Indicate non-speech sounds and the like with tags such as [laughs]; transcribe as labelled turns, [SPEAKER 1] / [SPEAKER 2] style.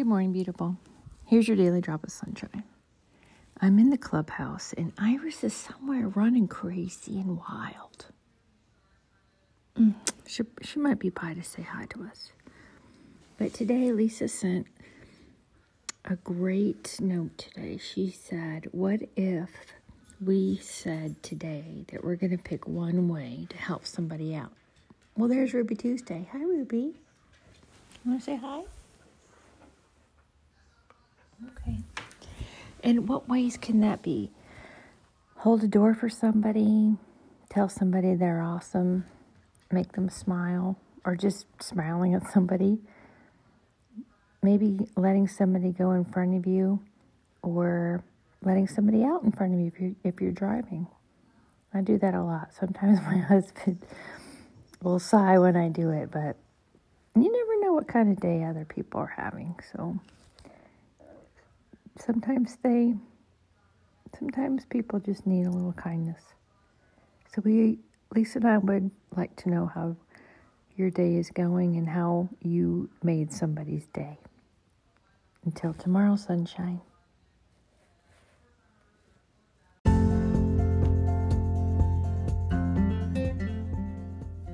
[SPEAKER 1] Good morning, beautiful. Here's your daily drop of sunshine. I'm in the clubhouse, and Iris is somewhere running crazy and wild. Mm, she, she might be by to say hi to us. But today, Lisa sent a great note today. She said, What if we said today that we're going to pick one way to help somebody out? Well, there's Ruby Tuesday. Hi, Ruby. Want to say hi? And what ways can that be? Hold a door for somebody, tell somebody they're awesome, make them smile, or just smiling at somebody. Maybe letting somebody go in front of you, or letting somebody out in front of you if you're, if you're driving. I do that a lot. Sometimes [laughs] my husband will sigh when I do it, but you never know what kind of day other people are having. So sometimes they sometimes people just need a little kindness. So we Lisa and I would like to know how your day is going and how you made somebody's day. Until tomorrow, sunshine.